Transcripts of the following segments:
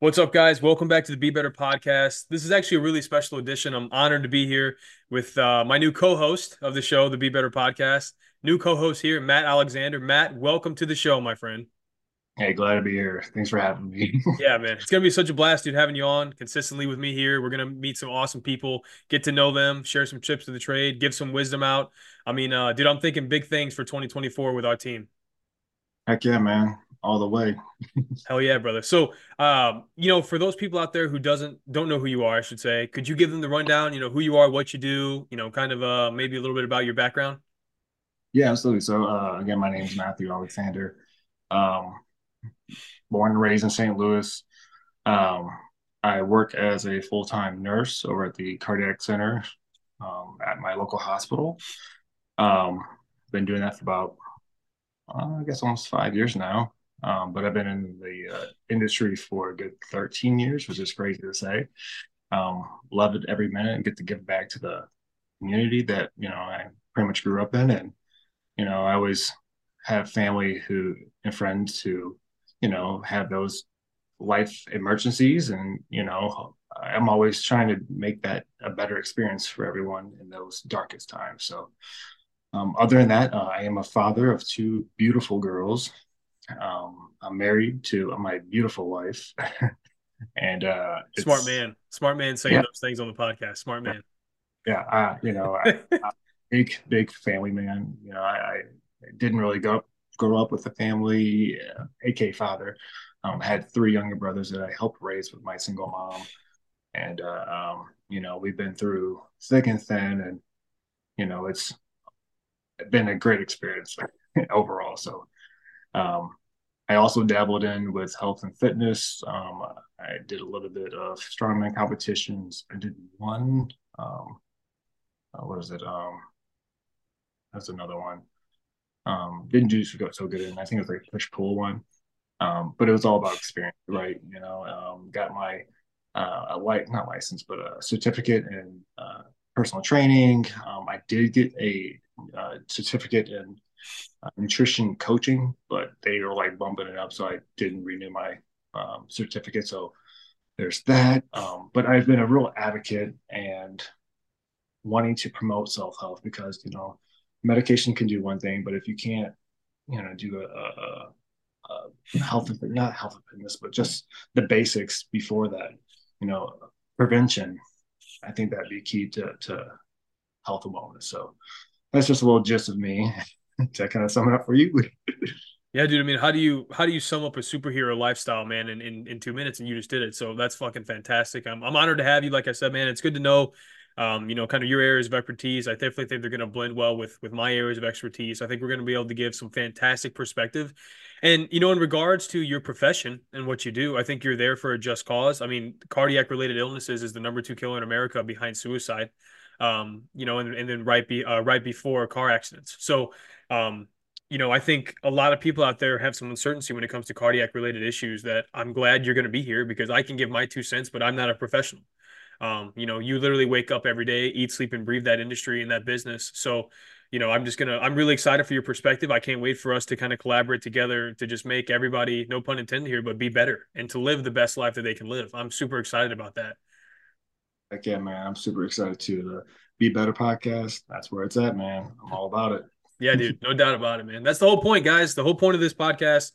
What's up, guys? Welcome back to the Be Better podcast. This is actually a really special edition. I'm honored to be here with uh, my new co-host of the show, the Be Better podcast. New co-host here, Matt Alexander. Matt, welcome to the show, my friend. Hey, glad to be here. Thanks for having me. yeah, man, it's gonna be such a blast, dude, having you on consistently with me here. We're gonna meet some awesome people, get to know them, share some chips to the trade, give some wisdom out. I mean, uh, dude, I'm thinking big things for 2024 with our team. Heck yeah, man all the way. Hell yeah, brother. So, um, you know, for those people out there who doesn't don't know who you are, I should say, could you give them the rundown? You know, who you are, what you do. You know, kind of uh, maybe a little bit about your background. Yeah, absolutely. So, uh, again, my name is Matthew Alexander. Um, born and raised in St. Louis. Um, I work as a full time nurse over at the cardiac center um, at my local hospital. Um, been doing that for about, uh, I guess, almost five years now. Um, but I've been in the uh, industry for a good 13 years, which is crazy to say. Um, love it every minute and get to give back to the community that, you know, I pretty much grew up in. And, you know, I always have family who and friends who, you know, have those life emergencies. And, you know, I'm always trying to make that a better experience for everyone in those darkest times. So, um, other than that, uh, I am a father of two beautiful girls um, I'm married to my beautiful wife, and uh, smart man, smart man saying yeah. those things on the podcast. Smart man. Yeah, uh, you know, I, I, big big family man. You know, I, I didn't really go grow up with a family, uh, AK father. Um, had three younger brothers that I helped raise with my single mom, and uh, um, you know, we've been through thick and thin, and you know, it's been a great experience overall. So um, I also dabbled in with health and fitness. Um, I did a little bit of strongman competitions. I did one. Um, uh, what is it? Um, that's another one. Um, didn't do so good in. I think it was like push pull one. Um, but it was all about experience, right? You know, um, got my uh, a light not license, but a certificate in uh, personal training. Um, I did get a uh, certificate in uh, nutrition coaching, but they were like bumping it up, so I didn't renew my um, certificate. So there's that. Um, but I've been a real advocate and wanting to promote self health because you know medication can do one thing, but if you can't, you know, do a, a, a health not health and fitness, but just the basics before that, you know, prevention. I think that'd be key to to health and wellness. So that's just a little gist of me. To kind of sum it up for you. yeah, dude. I mean, how do you how do you sum up a superhero lifestyle, man, in, in in two minutes? And you just did it. So that's fucking fantastic. I'm I'm honored to have you. Like I said, man, it's good to know. Um, you know, kind of your areas of expertise. I definitely think they're going to blend well with with my areas of expertise. I think we're going to be able to give some fantastic perspective. And you know, in regards to your profession and what you do, I think you're there for a just cause. I mean, cardiac related illnesses is the number two killer in America behind suicide. Um, you know, and, and then right be uh, right before car accidents. So um, you know, I think a lot of people out there have some uncertainty when it comes to cardiac related issues that I'm glad you're going to be here because I can give my two cents, but I'm not a professional. Um, you know, you literally wake up every day, eat, sleep, and breathe that industry and that business. So, you know, I'm just gonna, I'm really excited for your perspective. I can't wait for us to kind of collaborate together to just make everybody, no pun intended here, but be better and to live the best life that they can live. I'm super excited about that. Again, man, I'm super excited to the Be Better podcast. That's where it's at, man. I'm all about it. Yeah, dude, no doubt about it, man. That's the whole point, guys. The whole point of this podcast,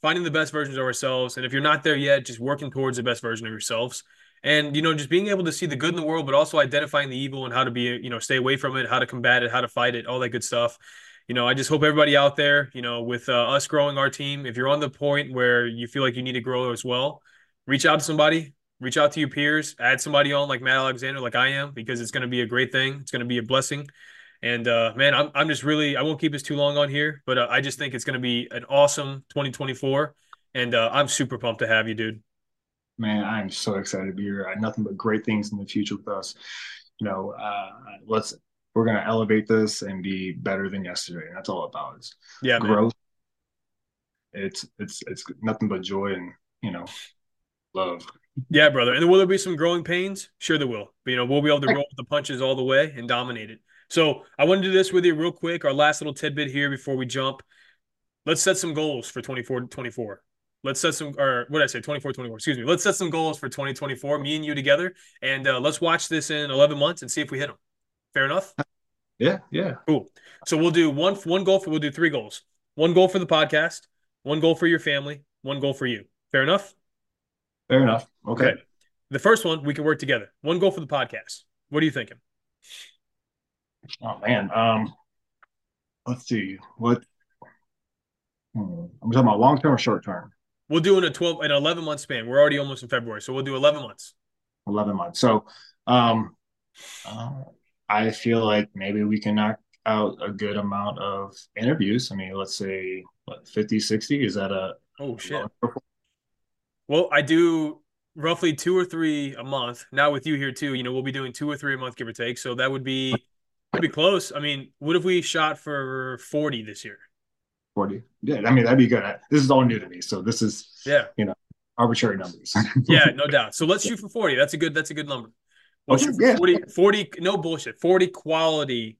finding the best versions of ourselves. And if you're not there yet, just working towards the best version of yourselves. And you know, just being able to see the good in the world, but also identifying the evil and how to be, you know, stay away from it, how to combat it, how to fight it, all that good stuff. You know, I just hope everybody out there, you know, with uh, us growing our team, if you're on the point where you feel like you need to grow as well, reach out to somebody, reach out to your peers, add somebody on like Matt Alexander, like I am, because it's going to be a great thing. It's going to be a blessing. And uh, man, I'm I'm just really I won't keep us too long on here, but uh, I just think it's going to be an awesome 2024, and uh, I'm super pumped to have you, dude. Man, I'm so excited to be here. I nothing but great things in the future with us. You know, uh, let's we're going to elevate this and be better than yesterday. And that's all about is yeah, growth. Man. It's it's it's nothing but joy and you know love. Yeah, brother. And will there be some growing pains? Sure, there will. But, you know, we'll be able to roll with the punches all the way and dominate it. So I want to do this with you real quick. Our last little tidbit here before we jump. Let's set some goals for 24 24. Let's set some, or what did I say, 24, 24, excuse me. Let's set some goals for 2024, me and you together. And uh, let's watch this in 11 months and see if we hit them. Fair enough? Yeah, yeah. Cool. So we'll do one one goal for we'll do three goals. One goal for the podcast, one goal for your family, one goal for you. Fair enough? Fair enough. Okay. okay. The first one we can work together. One goal for the podcast. What are you thinking? Oh man. Um let's see. What hmm. I'm talking about long term or short term? We'll do in a 12 an 11 month span. We're already almost in February, so we'll do 11 months. 11 months. So um uh, I feel like maybe we can knock out a good amount of interviews. I mean, let's say what 50, 60. Is that a oh shit? Well, I do roughly two or three a month. Now with you here too, you know, we'll be doing two or three a month, give or take. So that would be be close. I mean, what if we shot for 40 this year? 40. Yeah, I mean that'd be good. This is all new to me. So this is yeah, you know, arbitrary numbers. yeah, no doubt. So let's shoot for 40. That's a good that's a good number. okay, yeah. 40, 40, no bullshit. 40 quality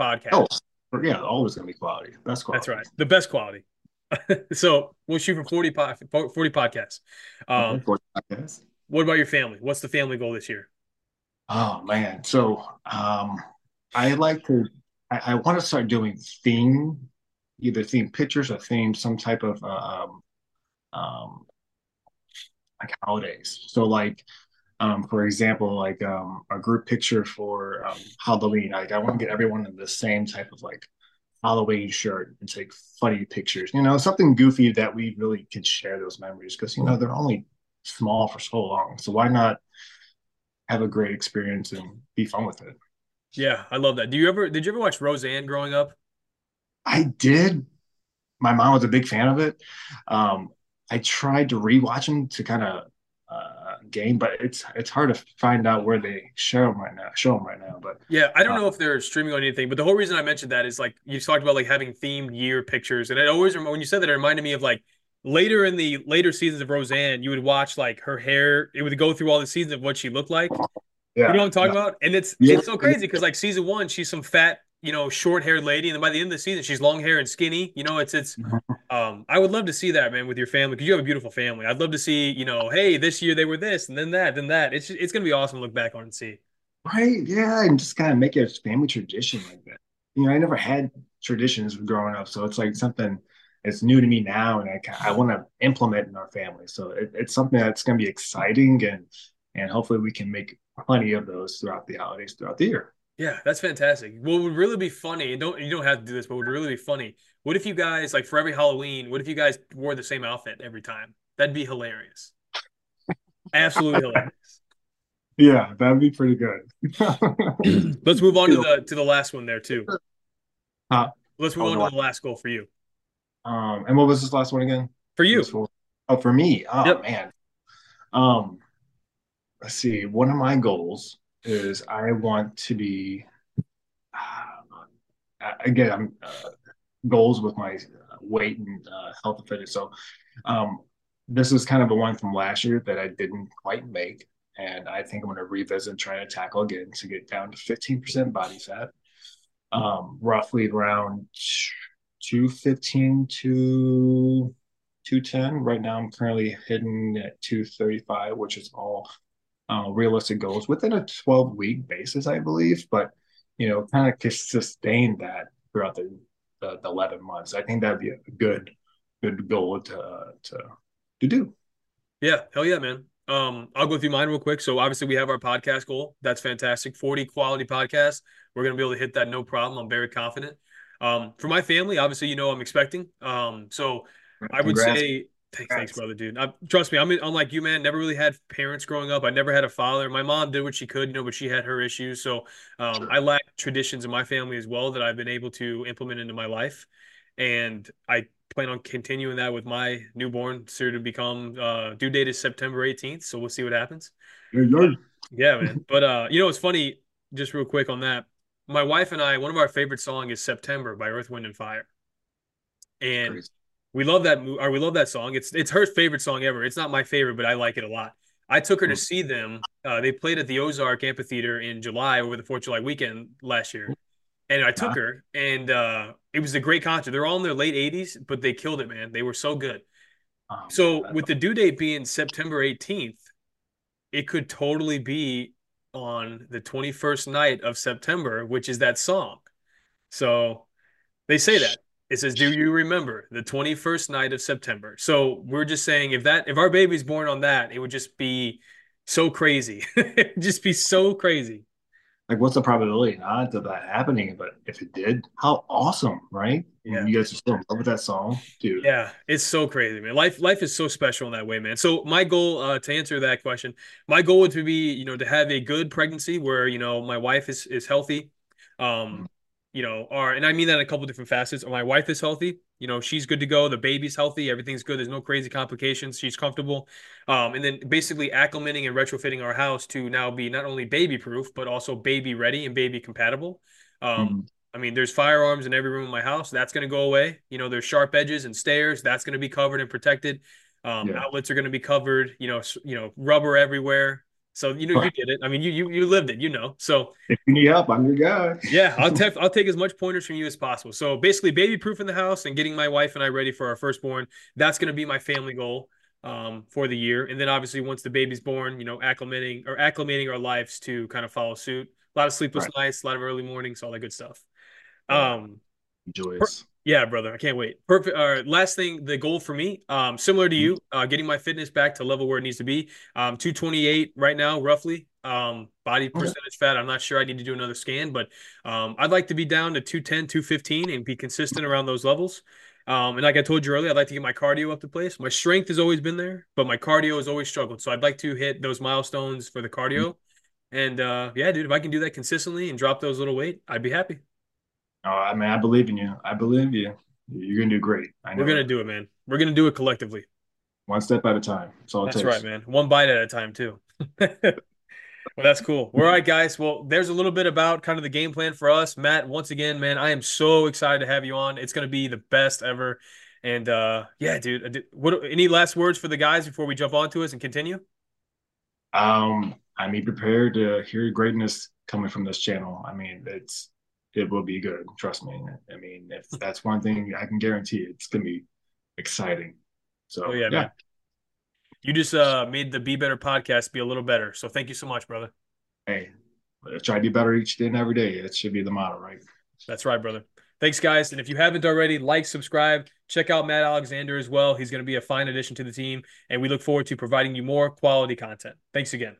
podcast. Oh, yeah, always gonna be quality. Best quality. That's right. The best quality. so we'll shoot for 40, 40 podcasts. Um, 40 podcasts. What about your family? What's the family goal this year? Oh man. So um I like to I, I want to start doing theme, either theme pictures or theme some type of um um like holidays. So like um, for example, like um, a group picture for um, Halloween. Like I want to get everyone in the same type of like Halloween shirt and take funny pictures. You know, something goofy that we really can share those memories because you know they're only small for so long. So why not have a great experience and be fun with it? Yeah, I love that. Do you ever did you ever watch Roseanne growing up? I did. My mom was a big fan of it. Um, I tried to rewatch them to kind of uh, game, but it's it's hard to find out where they show them right now. Show them right now, but yeah, I don't uh, know if they're streaming on anything. But the whole reason I mentioned that is like you talked about like having themed year pictures, and it always when you said that it reminded me of like later in the later seasons of Roseanne, you would watch like her hair. It would go through all the seasons of what she looked like. Yeah, you know what I'm talking yeah. about? And it's yeah. it's so crazy because like season one, she's some fat you know, short haired lady, and then by the end of the season, she's long hair and skinny. You know, it's it's. Um, I would love to see that, man, with your family because you have a beautiful family. I'd love to see, you know, hey, this year they were this, and then that, then that. It's it's gonna be awesome to look back on and see. Right? Yeah, and just kind of make it a family tradition like that. You know, I never had traditions growing up, so it's like something it's new to me now, and I I want to implement in our family. So it, it's something that's gonna be exciting, and and hopefully we can make plenty of those throughout the holidays throughout the year. Yeah, that's fantastic. What would really be funny, and don't you don't have to do this, but would really be funny. What if you guys like for every Halloween? What if you guys wore the same outfit every time? That'd be hilarious. Absolutely hilarious. Yeah, that'd be pretty good. Let's move on to the to the last one there too. Uh, Let's move oh, on to the last goal for you. Um, and what was this last one again? For you. Oh, for me. Oh yep. man. Um, let's see. One of my goals is I want to be uh, again I'm uh, goals with my weight and uh, health and fitness. So um, this is kind of the one from last year that I didn't quite make, and I think I'm going to revisit and try to tackle again to get down to 15% body fat, um, roughly around 215 to 210. Right now, I'm currently hitting at 235, which is all uh, realistic goals within a 12 week basis, I believe. But you know, kind of sustain that throughout the, the, the 11 months. I think that'd be a good good goal to to to do. Yeah, hell yeah, man. Um, I'll go through mine real quick. So obviously we have our podcast goal. That's fantastic. 40 quality podcasts. We're gonna be able to hit that no problem. I'm very confident. Um, for my family, obviously, you know, I'm expecting. Um, so I would say Thanks, thanks, brother, dude. I, trust me, I'm unlike you, man. Never really had parents growing up. I never had a father. My mom did what she could, you know, but she had her issues. So um, sure. I lack traditions in my family as well that I've been able to implement into my life, and I plan on continuing that with my newborn, soon to become uh, due date is September 18th. So we'll see what happens. yeah, man. But uh, you know, it's funny. Just real quick on that, my wife and I, one of our favorite song is September by Earth, Wind, and Fire, and. Crazy we love that or we love that song. It's it's her favorite song ever. It's not my favorite, but I like it a lot. I took her to see them. Uh, they played at the Ozark Amphitheater in July over the Fourth of July weekend last year, and I took her, and uh, it was a great concert. They're all in their late 80s, but they killed it, man. They were so good. So with the due date being September 18th, it could totally be on the 21st night of September, which is that song. So they say that. It says, "Do you remember the 21st night of September?" So we're just saying if that if our baby's born on that, it would just be so crazy. Just be so crazy. like, what's the probability not of that happening? But if it did, how awesome, right? Yeah. You guys are still in love with that song, dude. Yeah, it's so crazy, man. Life life is so special in that way, man. So my goal uh, to answer that question, my goal would be, you know, to have a good pregnancy where, you know, my wife is is healthy. Um, you know, are, and I mean that in a couple different facets. My wife is healthy, you know, she's good to go. The baby's healthy, everything's good. There's no crazy complications. She's comfortable. Um, and then basically acclimating and retrofitting our house to now be not only baby proof, but also baby ready and baby compatible. Um, Mhm. I mean, there's firearms in every room in my house. That's going to go away. You know, there's sharp edges and stairs. That's going to be covered and protected. Um, Yeah. outlets are going to be covered. You know, you know, rubber everywhere. So you know, you did it. I mean, you you you lived it. You know. So If you need help, I'm your guy. yeah, I'll take I'll take as much pointers from you as possible. So basically, baby proof in the house and getting my wife and I ready for our firstborn. That's going to be my family goal um, for the year. And then obviously, once the baby's born, you know, acclimating or acclimating our lives to kind of follow suit. A lot of sleepless Right. nights, a lot of early mornings, all that good stuff. Um, Joyous. Yeah, brother, I can't wait. Perfect. Uh, last thing, the goal for me, um, similar to Mm-hmm. you, uh, getting my fitness back to level where it needs to be. Um, 228 right now, roughly. Um, body percentage fat. I'm not sure. I need to do another scan, but um, I'd like to be down to 210, 215 and be consistent around those levels. Um, and like I told you earlier, I'd like to get my cardio up to place. My strength has always been there, but my cardio has always struggled. So I'd like to hit those milestones for the cardio. And uh, yeah, dude, if I can do that consistently and drop those little weight, I'd be happy. Oh, I mean, I believe in you. I believe you. You're gonna do great. I know. We're gonna do it, man. We're gonna do it collectively. one step at a time. That's all it That's right, man. One bite at a time, too. Well, that's cool. All right, guys. Well, there's a little bit about kind of the game plan for us. Matt, once again, man, I am so excited to have you on. It's going to be the best ever. And uh yeah, dude, what any last words for the guys before we jump onto us and continue? Um, I mean, prepared to hear greatness coming from this channel. I mean, it's it will be good. Trust me. I mean, if that's one thing I can guarantee, it's gonna be exciting. So Oh yeah, yeah, man. You just uh made the Be Better podcast be a little better. So thank you so much, brother. hey, try to be better each day and every day. That should be the motto, right? That's right, brother. Thanks, guys. And if you haven't already, like, subscribe, check out Matt Alexander as well. He's going to be a fine addition to the team, and we look forward to providing you more quality content. Thanks again.